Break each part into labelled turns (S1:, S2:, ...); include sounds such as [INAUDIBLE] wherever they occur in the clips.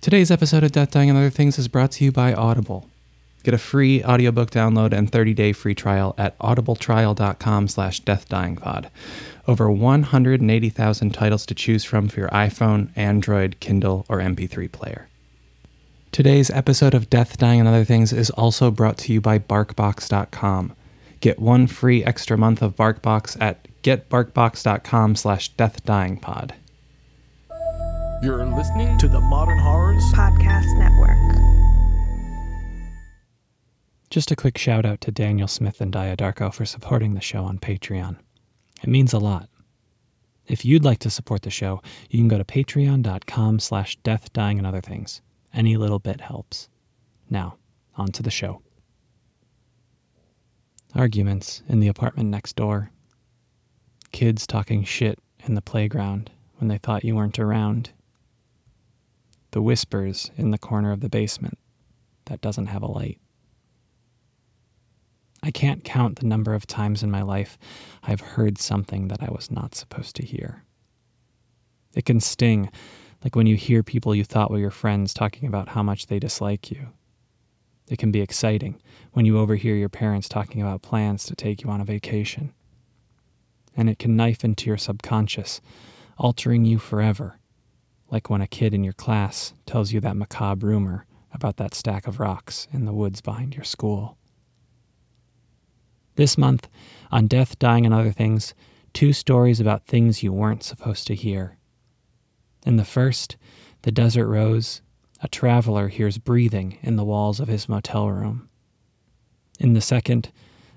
S1: Today's episode of Death, Dying, and Other Things is brought to you by Audible. Get a free audiobook download and 30-day free trial at audibletrial.com slash deathdyingpod. Over 180,000 titles to choose from for your iPhone, Android, Kindle, or MP3 player. Today's episode of Death, Dying, and Other Things is also brought to you by BarkBox.com. Get one free extra month of BarkBox at getbarkbox.com slash deathdyingpod.
S2: You're listening to the Modern Horrors
S3: Podcast Network.
S1: Just a quick shout out to Daniel Smith and Dia Darko for supporting the show on Patreon. It means a lot. If you'd like to support the show, you can go to patreon.com slash death, dying, and other things. Any little bit helps. Now, on to the show. Arguments in the apartment next door. Kids talking shit in the playground when they thought you weren't around. The whispers in the corner of the basement that doesn't have a light. I can't count the number of times in my life I've heard something that I was not supposed to hear. It can sting, like when you hear people you thought were your friends talking about how much they dislike you. It can be exciting when you overhear your parents talking about plans to take you on a vacation. And it can knife into your subconscious, altering you forever, like when a kid in your class tells you that macabre rumor about that stack of rocks in the woods behind your school. This month, on Death, Dying, and Other Things, two stories about things you weren't supposed to hear. In the first, The Desert Rose, a traveler hears breathing in the walls of his motel room. In the second,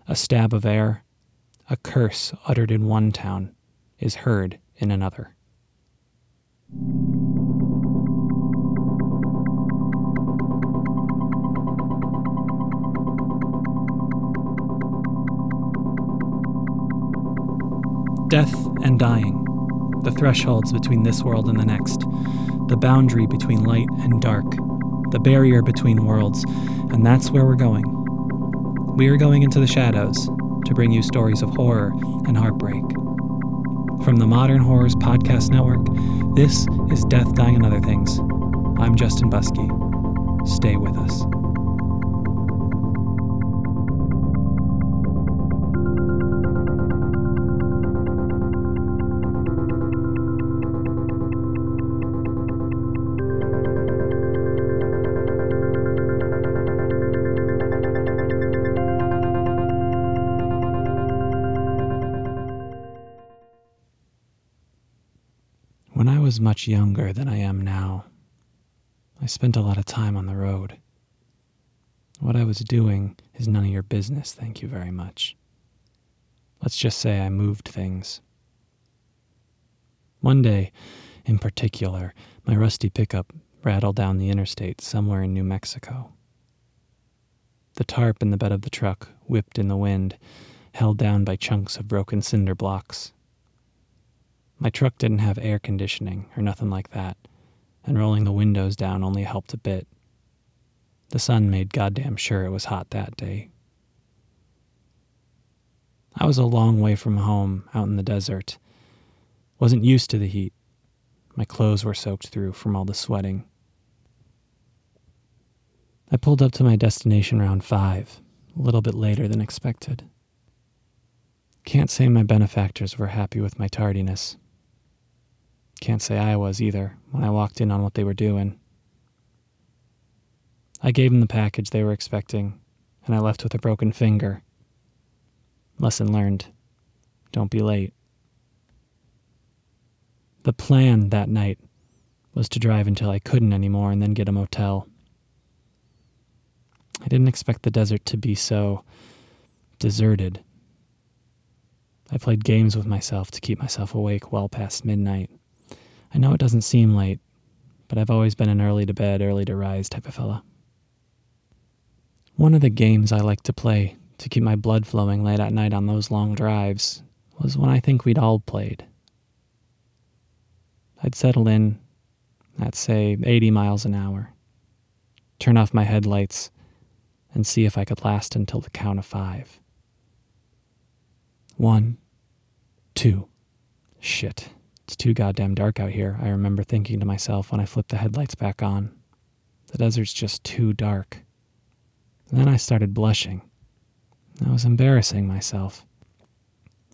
S1: A Stab of Air, a curse uttered in one town is heard in another. And dying, the thresholds between this world and the next, the boundary between light and dark, the barrier between worlds, and that's where we're going. We are going into the shadows to bring you stories of horror and heartbreak. From the Modern Horrors Podcast Network, this is Death, Dying, and Other Things. I'm Justin Buskey. Stay with us. Much younger than I am now, I spent a lot of time on the road. What I was doing is none of your business, thank you very much. Let's just say I moved things. One day, in particular, my rusty pickup rattled down the interstate somewhere in New Mexico. The tarp in the bed of the truck whipped in the wind, held down by chunks of broken cinder blocks. My truck didn't have air conditioning or nothing like that, and rolling the windows down only helped a bit. The sun made goddamn sure it was hot that day. I was a long way from home, out in the desert. Wasn't used to the heat. My clothes were soaked through from all the sweating. I pulled up to my destination around five, a little bit later than expected. Can't say my benefactors were happy with my tardiness. Can't say I was either when I walked in on what they were doing. I gave them the package they were expecting, and I left with a broken finger. Lesson learned don't be late. The plan that night was to drive until I couldn't anymore and then get a motel. I didn't expect the desert to be so deserted. I played games with myself to keep myself awake well past midnight. I know it doesn't seem late, but I've always been an early to bed, early to rise type of fella. One of the games I like to play to keep my blood flowing late at night on those long drives was one I think we'd all played. I'd settle in at, say, 80 miles an hour, turn off my headlights, and see if I could last until the count of five. One, two. Shit, it's too goddamn dark out here, I remember thinking to myself when I flipped the headlights back on. The desert's just too dark. And then I started blushing. I was embarrassing myself.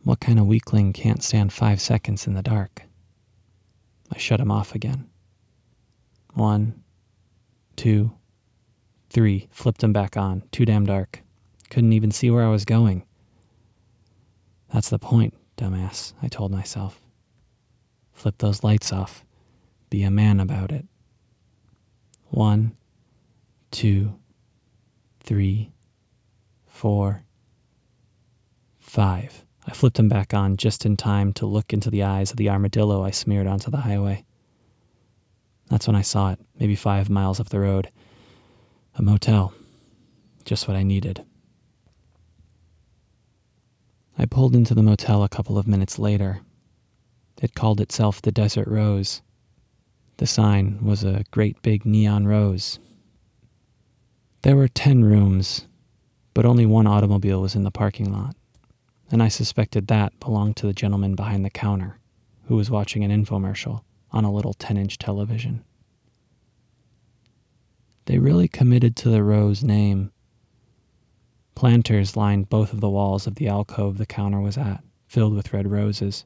S1: What kind of weakling can't stand five seconds in the dark? I shut him off again. One, two, three, flipped him back on. Too damn dark. Couldn't even see where I was going. That's the point, dumbass, I told myself. Flip those lights off. Be a man about it. One, two, three, four, five. I flipped them back on just in time to look into the eyes of the armadillo I smeared onto the highway. That's when I saw it, maybe five miles up the road. A motel. Just what I needed. I pulled into the motel a couple of minutes later. It called itself the Desert Rose. The sign was a great big neon rose. There were ten rooms, but only one automobile was in the parking lot, and I suspected that belonged to the gentleman behind the counter, who was watching an infomercial on a little 10 inch television. They really committed to the Rose name. Planters lined both of the walls of the alcove the counter was at, filled with red roses.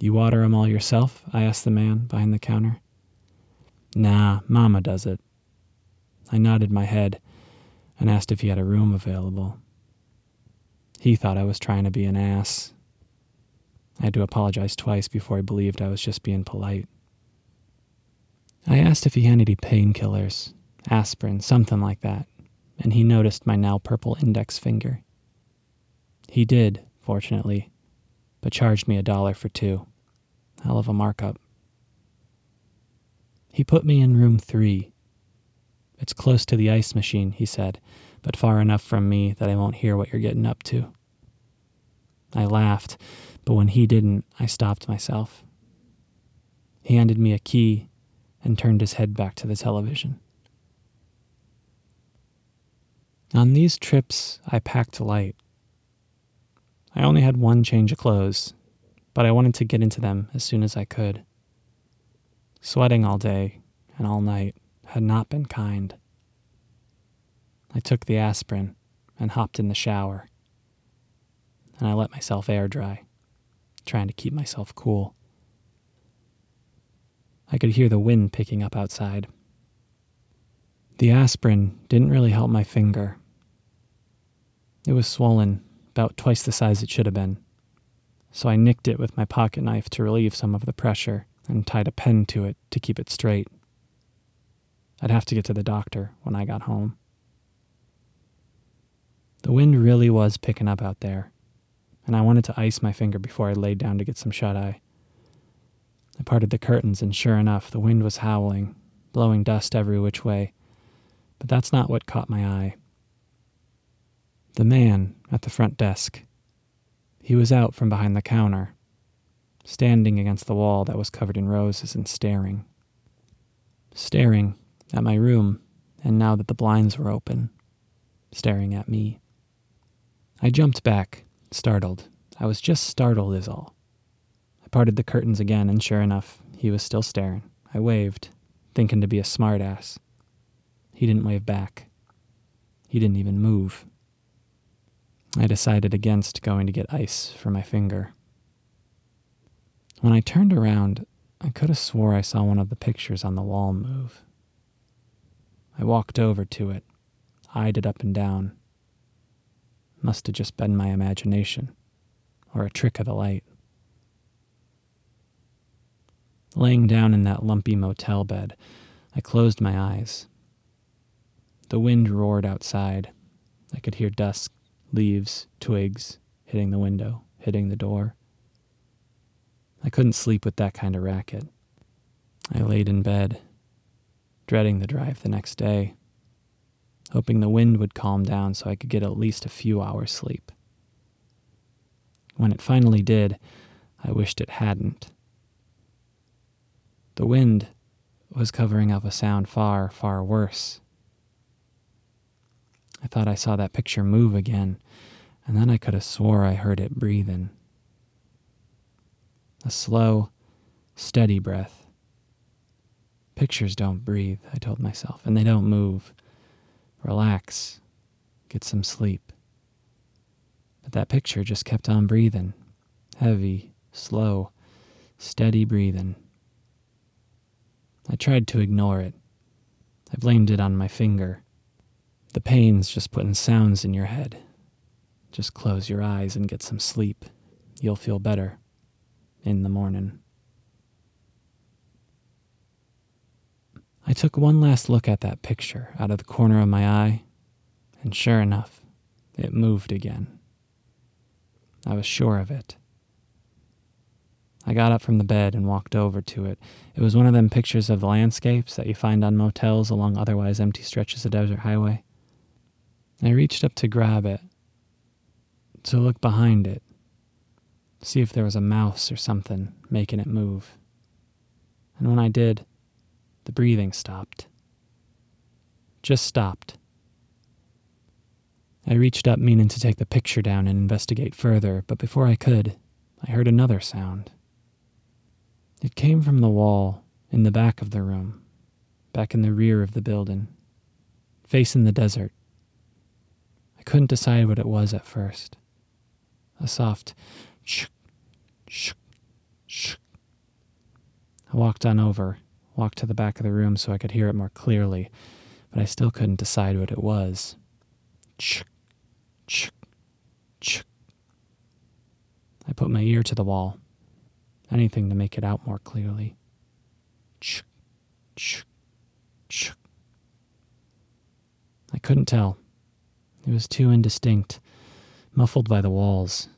S1: You water 'em all yourself? I asked the man behind the counter. Nah, Mama does it. I nodded my head and asked if he had a room available. He thought I was trying to be an ass. I had to apologize twice before he believed I was just being polite. I asked if he had any painkillers, aspirin, something like that, and he noticed my now purple index finger. He did, fortunately, but charged me a dollar for two. Hell of a markup. He put me in room three. It's close to the ice machine, he said, but far enough from me that I won't hear what you're getting up to. I laughed, but when he didn't, I stopped myself. He handed me a key and turned his head back to the television. On these trips, I packed light. I only had one change of clothes, but I wanted to get into them as soon as I could. Sweating all day and all night had not been kind. I took the aspirin and hopped in the shower, and I let myself air dry, trying to keep myself cool. I could hear the wind picking up outside. The aspirin didn't really help my finger. It was swollen, about twice the size it should have been. So I nicked it with my pocket knife to relieve some of the pressure and tied a pen to it to keep it straight. I'd have to get to the doctor when I got home. The wind really was picking up out there, and I wanted to ice my finger before I laid down to get some shut eye. I parted the curtains, and sure enough, the wind was howling, blowing dust every which way. But that's not what caught my eye. The man at the front desk. He was out from behind the counter, standing against the wall that was covered in roses and staring. Staring at my room, and now that the blinds were open, staring at me. I jumped back, startled. I was just startled, is all I parted the curtains again, and sure enough, he was still staring. I waved, thinking to be a smartass. He didn't wave back. He didn't even move. I decided against going to get ice for my finger. When I turned around, I could have swore I saw one of the pictures on the wall move. I walked over to it, eyed it up and down. Must have just been my imagination, or a trick of the light. Laying down in that lumpy motel bed, I closed my eyes. The wind roared outside. I could hear dust, leaves, twigs hitting the window, hitting the door. I couldn't sleep with that kind of racket. I laid in bed, dreading the drive the next day, hoping the wind would calm down so I could get at least a few hours' sleep. When it finally did, I wished it hadn't. The wind was covering up a sound far, far worse. I thought I saw that picture move again, and then I could have swore I heard it breathing. A slow, steady breath. Pictures don't breathe, I told myself, and they don't move. Relax, get some sleep. But that picture just kept on breathing heavy, slow, steady breathing. I tried to ignore it. I blamed it on my finger. The pain's just putting sounds in your head. Just close your eyes and get some sleep. You'll feel better in the morning. I took one last look at that picture out of the corner of my eye, and sure enough, it moved again. I was sure of it. I got up from the bed and walked over to it. It was one of them pictures of the landscapes that you find on motels along otherwise empty stretches of desert highway. I reached up to grab it, to look behind it, see if there was a mouse or something making it move. And when I did, the breathing stopped. Just stopped. I reached up, meaning to take the picture down and investigate further, but before I could, I heard another sound. It came from the wall in the back of the room, back in the rear of the building, facing the desert. I couldn't decide what it was at first. A soft shh, shh, shh. I walked on over, walked to the back of the room so I could hear it more clearly, but I still couldn't decide what it was. Ch, ch, ch. I put my ear to the wall, anything to make it out more clearly. Ch, ch, ch. I couldn't tell. It was too indistinct, muffled by the walls.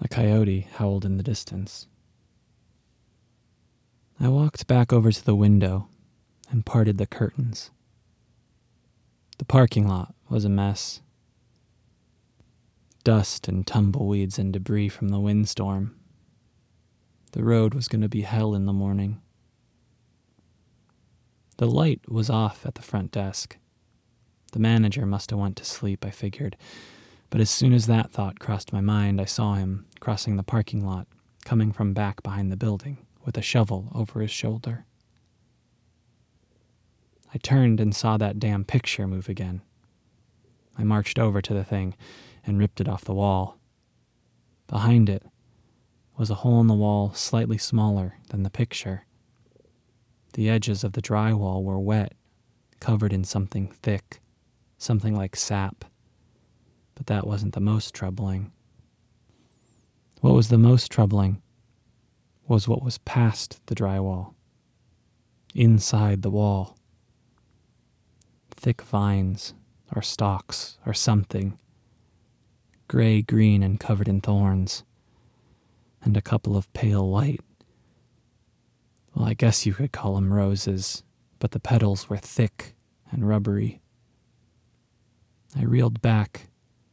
S1: A coyote howled in the distance. I walked back over to the window and parted the curtains. The parking lot was a mess. Dust and tumbleweeds and debris from the windstorm. The road was going to be hell in the morning. The light was off at the front desk. The manager must have went to sleep, I figured. But as soon as that thought crossed my mind, I saw him crossing the parking lot, coming from back behind the building, with a shovel over his shoulder. I turned and saw that damn picture move again. I marched over to the thing and ripped it off the wall. Behind it was a hole in the wall slightly smaller than the picture. The edges of the drywall were wet, covered in something thick, something like sap. But that wasn't the most troubling. What was the most troubling was what was past the drywall, inside the wall thick vines, or stalks, or something, gray green and covered in thorns, and a couple of pale white. Well, I guess you could call them roses, but the petals were thick and rubbery. I reeled back,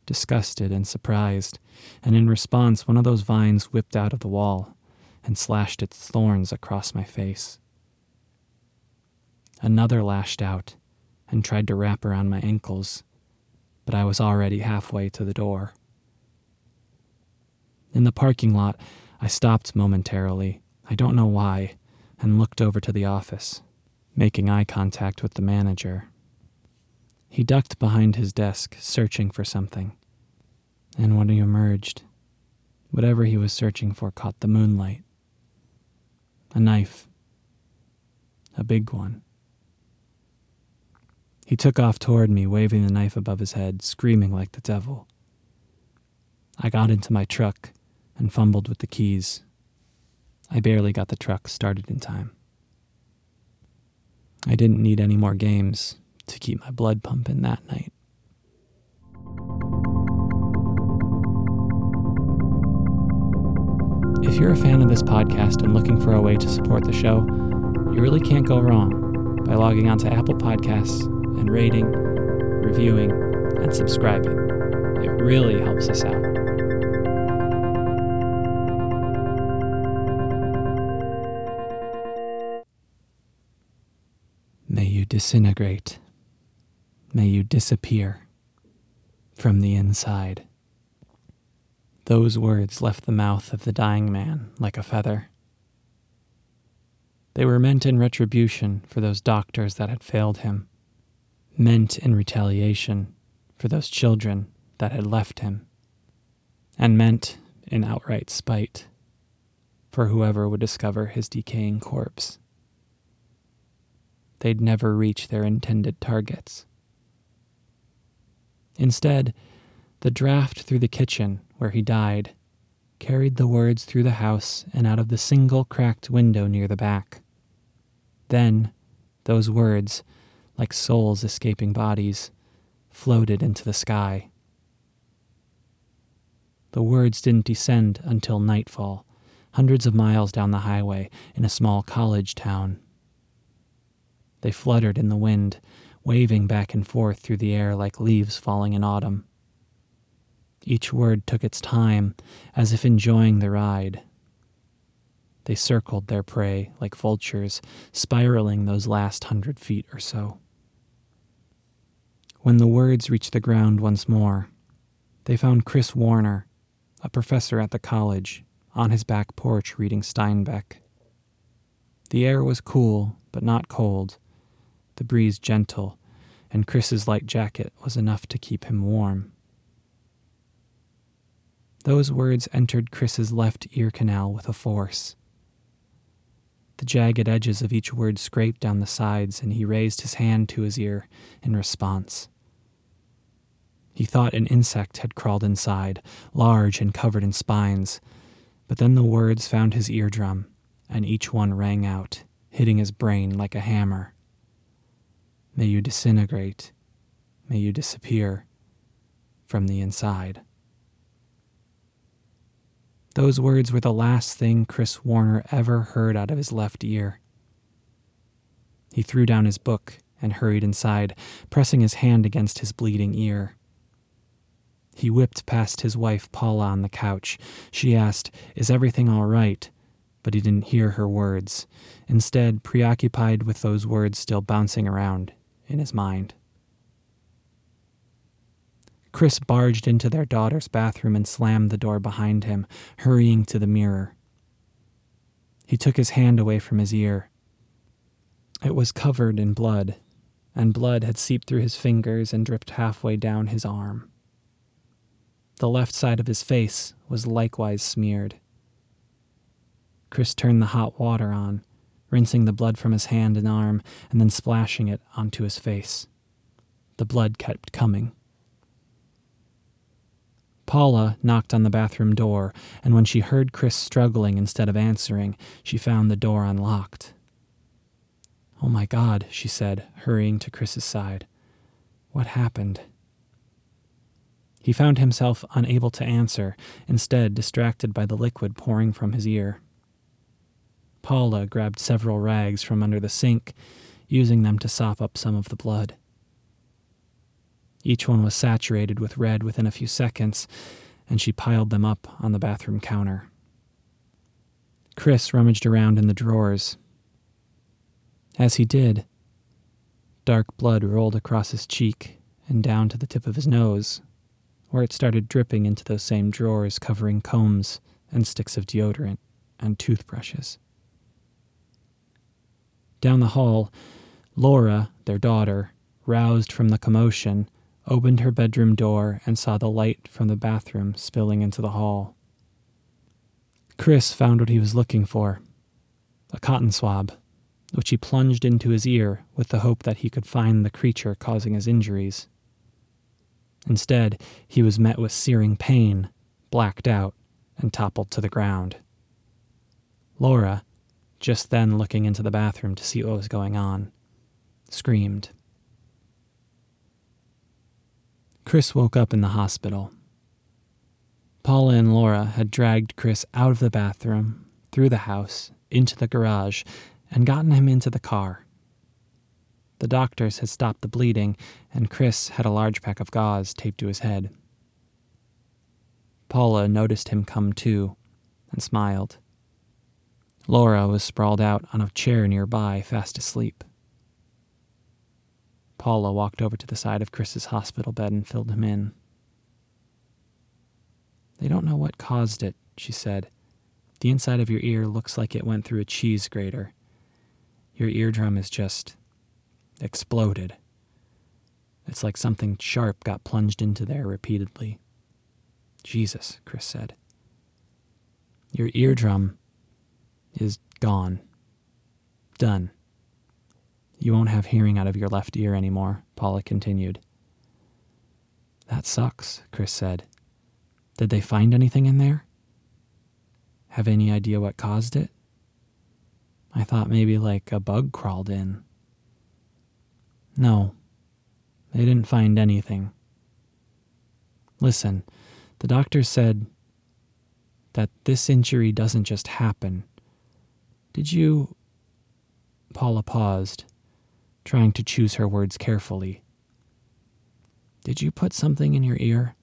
S1: disgusted and surprised, and in response, one of those vines whipped out of the wall and slashed its thorns across my face. Another lashed out and tried to wrap around my ankles, but I was already halfway to the door. In the parking lot, I stopped momentarily, I don't know why, and looked over to the office, making eye contact with the manager. He ducked behind his desk, searching for something. And when he emerged, whatever he was searching for caught the moonlight. A knife. A big one. He took off toward me, waving the knife above his head, screaming like the devil. I got into my truck and fumbled with the keys. I barely got the truck started in time. I didn't need any more games to keep my blood pumping that night. If you're a fan of this podcast and looking for a way to support the show, you really can't go wrong by logging onto Apple Podcasts and rating, reviewing, and subscribing. It really helps us out. May you disintegrate. May you disappear from the inside. Those words left the mouth of the dying man like a feather. They were meant in retribution for those doctors that had failed him, meant in retaliation for those children that had left him, and meant in outright spite for whoever would discover his decaying corpse. They'd never reach their intended targets. Instead, the draft through the kitchen where he died carried the words through the house and out of the single cracked window near the back. Then, those words, like souls escaping bodies, floated into the sky. The words didn't descend until nightfall, hundreds of miles down the highway in a small college town. They fluttered in the wind, waving back and forth through the air like leaves falling in autumn. Each word took its time, as if enjoying the ride. They circled their prey like vultures, spiraling those last hundred feet or so. When the words reached the ground once more, they found Chris Warner, a professor at the college, on his back porch reading Steinbeck. The air was cool, but not cold, the breeze gentle, and Chris's light jacket was enough to keep him warm. Those words entered Chris's left ear canal with a force. The jagged edges of each word scraped down the sides, and he raised his hand to his ear in response. He thought an insect had crawled inside, large and covered in spines, but then the words found his eardrum, and each one rang out, hitting his brain like a hammer. May you disintegrate, may you disappear from the inside. Those words were the last thing Chris Warner ever heard out of his left ear. He threw down his book and hurried inside, pressing his hand against his bleeding ear. He whipped past his wife Paula on the couch. She asked, Is everything all right? But he didn't hear her words, instead, preoccupied with those words still bouncing around in his mind. Chris barged into their daughter's bathroom and slammed the door behind him, hurrying to the mirror. He took his hand away from his ear. It was covered in blood, and blood had seeped through his fingers and dripped halfway down his arm. The left side of his face was likewise smeared. Chris turned the hot water on, rinsing the blood from his hand and arm, and then splashing it onto his face. The blood kept coming. Paula knocked on the bathroom door, and when she heard Chris struggling instead of answering, she found the door unlocked. Oh my God, she said, hurrying to Chris's side. What happened? He found himself unable to answer, instead, distracted by the liquid pouring from his ear. Paula grabbed several rags from under the sink, using them to sop up some of the blood. Each one was saturated with red within a few seconds, and she piled them up on the bathroom counter. Chris rummaged around in the drawers. As he did, dark blood rolled across his cheek and down to the tip of his nose, where it started dripping into those same drawers covering combs and sticks of deodorant and toothbrushes. Down the hall, Laura, their daughter, roused from the commotion, opened her bedroom door, and saw the light from the bathroom spilling into the hall. Chris found what he was looking for a cotton swab, which he plunged into his ear with the hope that he could find the creature causing his injuries. Instead, he was met with searing pain, blacked out, and toppled to the ground. Laura, just then looking into the bathroom to see what was going on, screamed. Chris woke up in the hospital. Paula and Laura had dragged Chris out of the bathroom, through the house, into the garage, and gotten him into the car. The doctors had stopped the bleeding, and Chris had a large pack of gauze taped to his head. Paula noticed him come to and smiled. Laura was sprawled out on a chair nearby, fast asleep. Paula walked over to the side of Chris's hospital bed and filled him in. They don't know what caused it, she said. The inside of your ear looks like it went through a cheese grater. Your eardrum is just exploded. It's like something sharp got plunged into there repeatedly. Jesus, Chris said. Your eardrum is gone. Done. You won't have hearing out of your left ear anymore, Paula continued. That sucks, Chris said. Did they find anything in there? Have any idea what caused it? I thought maybe like a bug crawled in. No, they didn't find anything. Listen, the doctor said that this injury doesn't just happen. Did you. Paula paused, trying to choose her words carefully. Did you put something in your ear?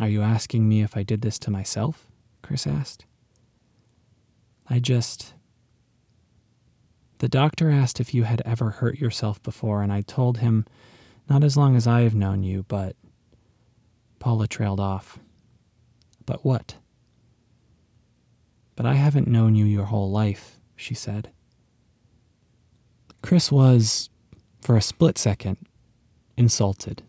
S1: Are you asking me if I did this to myself? Chris asked. I just. The doctor asked if you had ever hurt yourself before, and I told him, not as long as I have known you, but. Paula trailed off. But what? But I haven't known you your whole life, she said. Chris was, for a split second, insulted,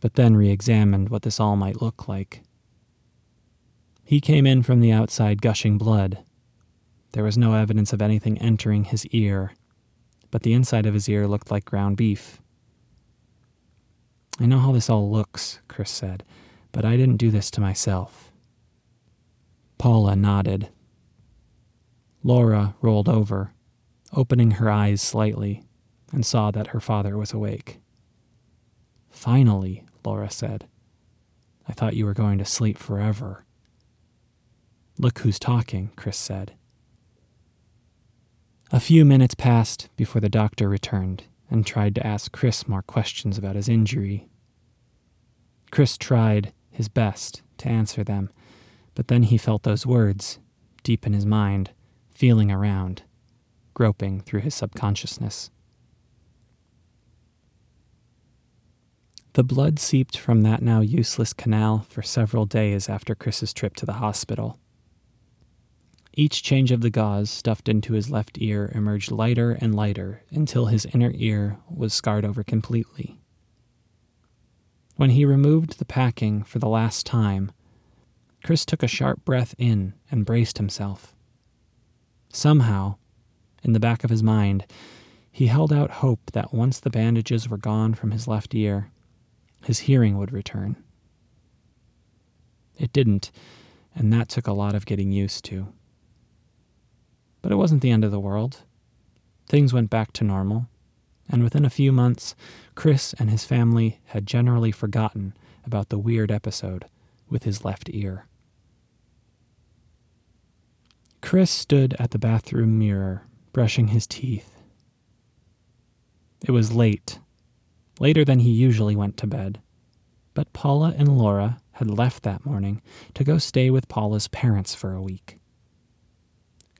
S1: but then re examined what this all might look like. He came in from the outside gushing blood. There was no evidence of anything entering his ear, but the inside of his ear looked like ground beef. I know how this all looks, Chris said, but I didn't do this to myself. Paula nodded. Laura rolled over, opening her eyes slightly, and saw that her father was awake. Finally, Laura said. I thought you were going to sleep forever. Look who's talking, Chris said. A few minutes passed before the doctor returned and tried to ask Chris more questions about his injury. Chris tried his best to answer them, but then he felt those words deep in his mind, feeling around, groping through his subconsciousness. The blood seeped from that now useless canal for several days after Chris's trip to the hospital. Each change of the gauze stuffed into his left ear emerged lighter and lighter until his inner ear was scarred over completely. When he removed the packing for the last time, Chris took a sharp breath in and braced himself. Somehow, in the back of his mind, he held out hope that once the bandages were gone from his left ear, his hearing would return. It didn't, and that took a lot of getting used to. But it wasn't the end of the world. Things went back to normal, and within a few months, Chris and his family had generally forgotten about the weird episode with his left ear. Chris stood at the bathroom mirror, brushing his teeth. It was late, later than he usually went to bed, but Paula and Laura had left that morning to go stay with Paula's parents for a week.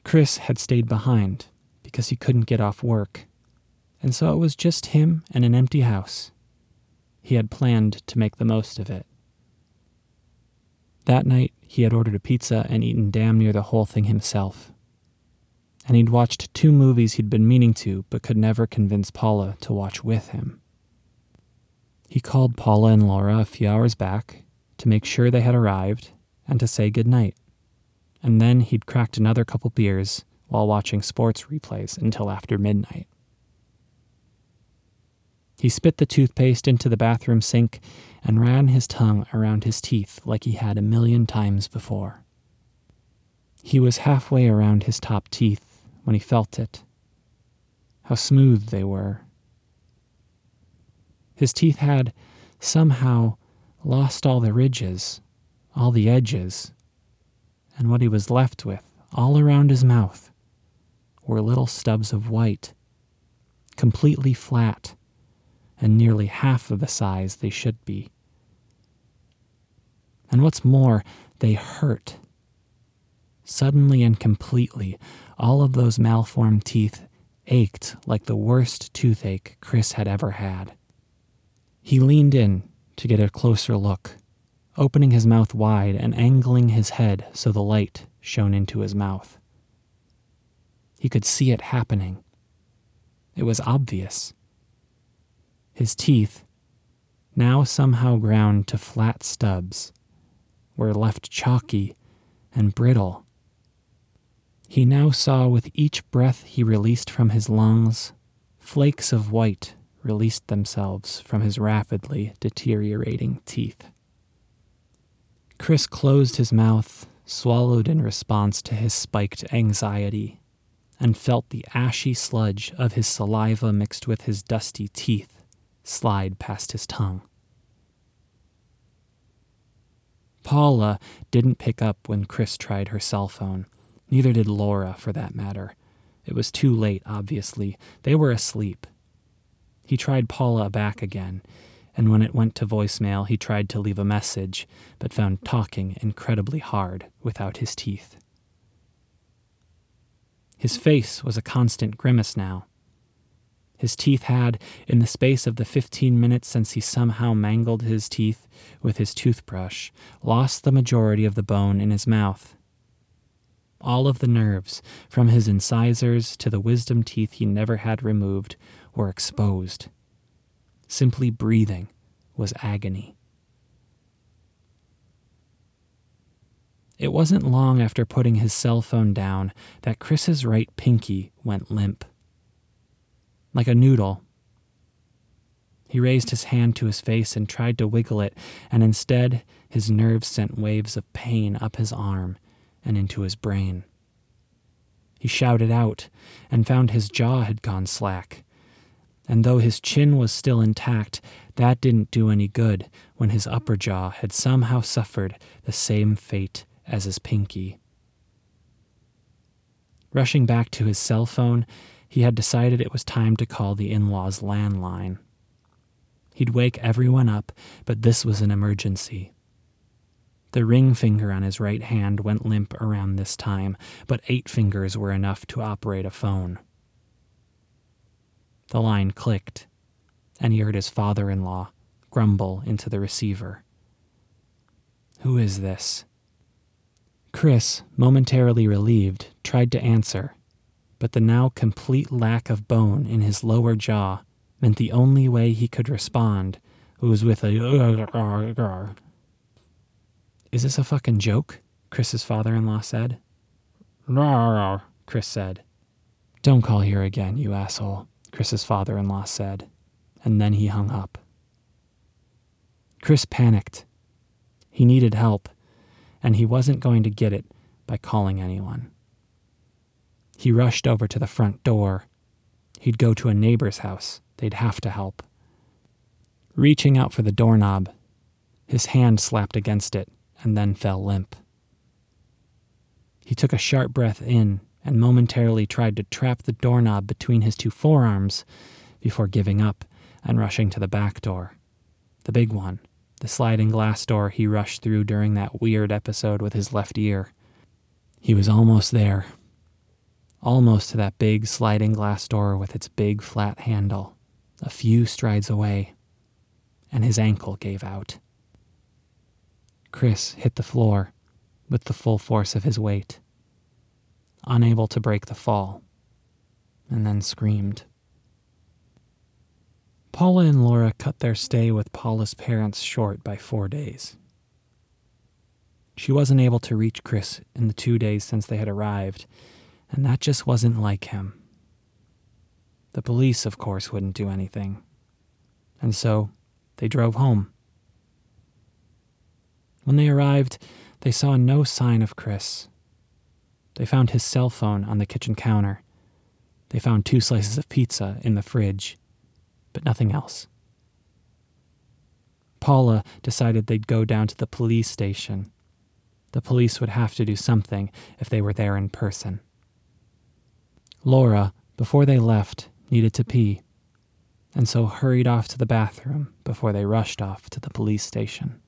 S1: Chris had stayed behind because he couldn't get off work, and so it was just him and an empty house. He had planned to make the most of it. That night, he had ordered a pizza and eaten damn near the whole thing himself. And he'd watched two movies he'd been meaning to, but could never convince Paula to watch with him. He called Paula and Laura a few hours back to make sure they had arrived and to say good night and then he'd cracked another couple beers while watching sports replays until after midnight. He spit the toothpaste into the bathroom sink and ran his tongue around his teeth like he had a million times before. He was halfway around his top teeth when he felt it. How smooth they were. His teeth had, somehow, lost all the ridges, all the edges, and what he was left with, all around his mouth, were little stubs of white, completely flat, and nearly half of the size they should be. And what's more, they hurt. Suddenly and completely, all of those malformed teeth ached like the worst toothache Chris had ever had. He leaned in to get a closer look opening his mouth wide and angling his head so the light shone into his mouth. He could see it happening. It was obvious. His teeth, now somehow ground to flat stubs, were left chalky and brittle. He now saw with each breath he released from his lungs, flakes of white released themselves from his rapidly deteriorating teeth. Chris closed his mouth, swallowed in response to his spiked anxiety, and felt the ashy sludge of his saliva mixed with his dusty teeth slide past his tongue. Paula didn't pick up when Chris tried her cell phone. Neither did Laura, for that matter. It was too late, obviously. They were asleep. He tried Paula back again, and when it went to voicemail, he tried to leave a message, but found talking incredibly hard without his teeth. His face was a constant grimace now. His teeth had, in the space of the fifteen minutes since he somehow mangled his teeth with his toothbrush, lost the majority of the bone in his mouth. All of the nerves, from his incisors to the wisdom teeth he never had removed, were exposed. Simply breathing was agony. It wasn't long after putting his cell phone down that Chris's right pinky went limp. Like a noodle. He raised his hand to his face and tried to wiggle it, and instead his nerves sent waves of pain up his arm and into his brain. He shouted out and found his jaw had gone slack. And though his chin was still intact, that didn't do any good when his upper jaw had somehow suffered the same fate as his pinky. Rushing back to his cell phone, he had decided it was time to call the in law's landline. He'd wake everyone up, but this was an emergency. The ring finger on his right hand went limp around this time, but eight fingers were enough to operate a phone. The line clicked, and he heard his father in law grumble into the receiver. Who is this? Chris, momentarily relieved, tried to answer, but the now complete lack of bone in his lower jaw meant the only way he could respond was with a. [LAUGHS] Is this a fucking joke? Chris's father in law said. Chris said. Don't call here again, you asshole, Chris's father in law said, and then he hung up. Chris panicked. He needed help, and he wasn't going to get it by calling anyone. He rushed over to the front door. He'd go to a neighbor's house. They'd have to help. Reaching out for the doorknob, his hand slapped against it and then fell limp. He took a sharp breath in and momentarily tried to trap the doorknob between his two forearms before giving up and rushing to the back door. The big one, the sliding glass door he rushed through during that weird episode with his left ear. He was almost there. Almost to that big sliding glass door with its big flat handle, a few strides away, and his ankle gave out. Chris hit the floor with the full force of his weight, unable to break the fall, and then screamed. Paula and Laura cut their stay with Paula's parents short by four days. She wasn't able to reach Chris in the two days since they had arrived, and that just wasn't like him. The police, of course, wouldn't do anything. And so they drove home. When they arrived, they saw no sign of Chris. They found his cell phone on the kitchen counter. They found two slices of pizza in the fridge, but nothing else. Paula decided they'd go down to the police station. The police would have to do something if they were there in person. Laura, before they left, needed to pee, and so hurried off to the bathroom before they rushed off to the police station.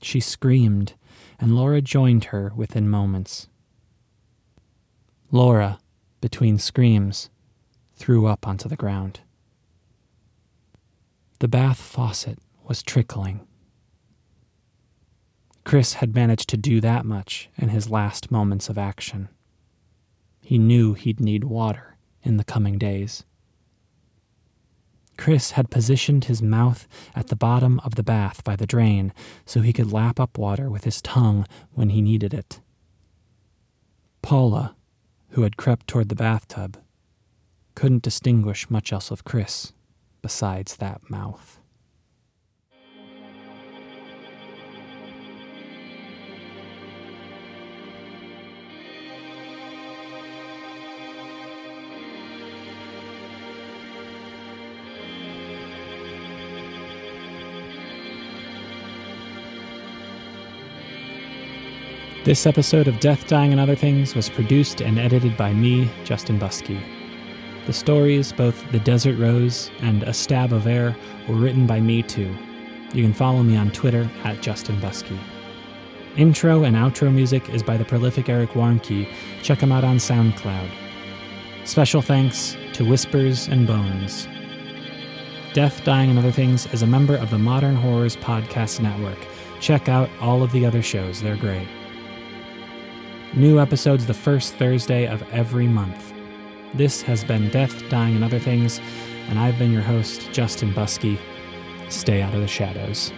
S1: She screamed, and Laura joined her within moments. Laura, between screams, threw up onto the ground. The bath faucet was trickling. Chris had managed to do that much in his last moments of action. He knew he'd need water in the coming days. Chris had positioned his mouth at the bottom of the bath by the drain so he could lap up water with his tongue when he needed it. Paula, who had crept toward the bathtub, couldn't distinguish much else of Chris besides that mouth. This episode of Death, Dying, and Other Things was produced and edited by me, Justin Buskey. The stories, both The Desert Rose and A Stab of Air, were written by me too. You can follow me on Twitter at Justin Buskey. Intro and outro music is by the prolific Eric Warnke. Check him out on SoundCloud. Special thanks to Whispers and Bones. Death, Dying, and Other Things is a member of the Modern Horrors Podcast Network. Check out all of the other shows, they're great. New episodes the first Thursday of every month. This has been Death, Dying, and Other Things, and I've been your host, Justin Buskey. Stay out of the shadows.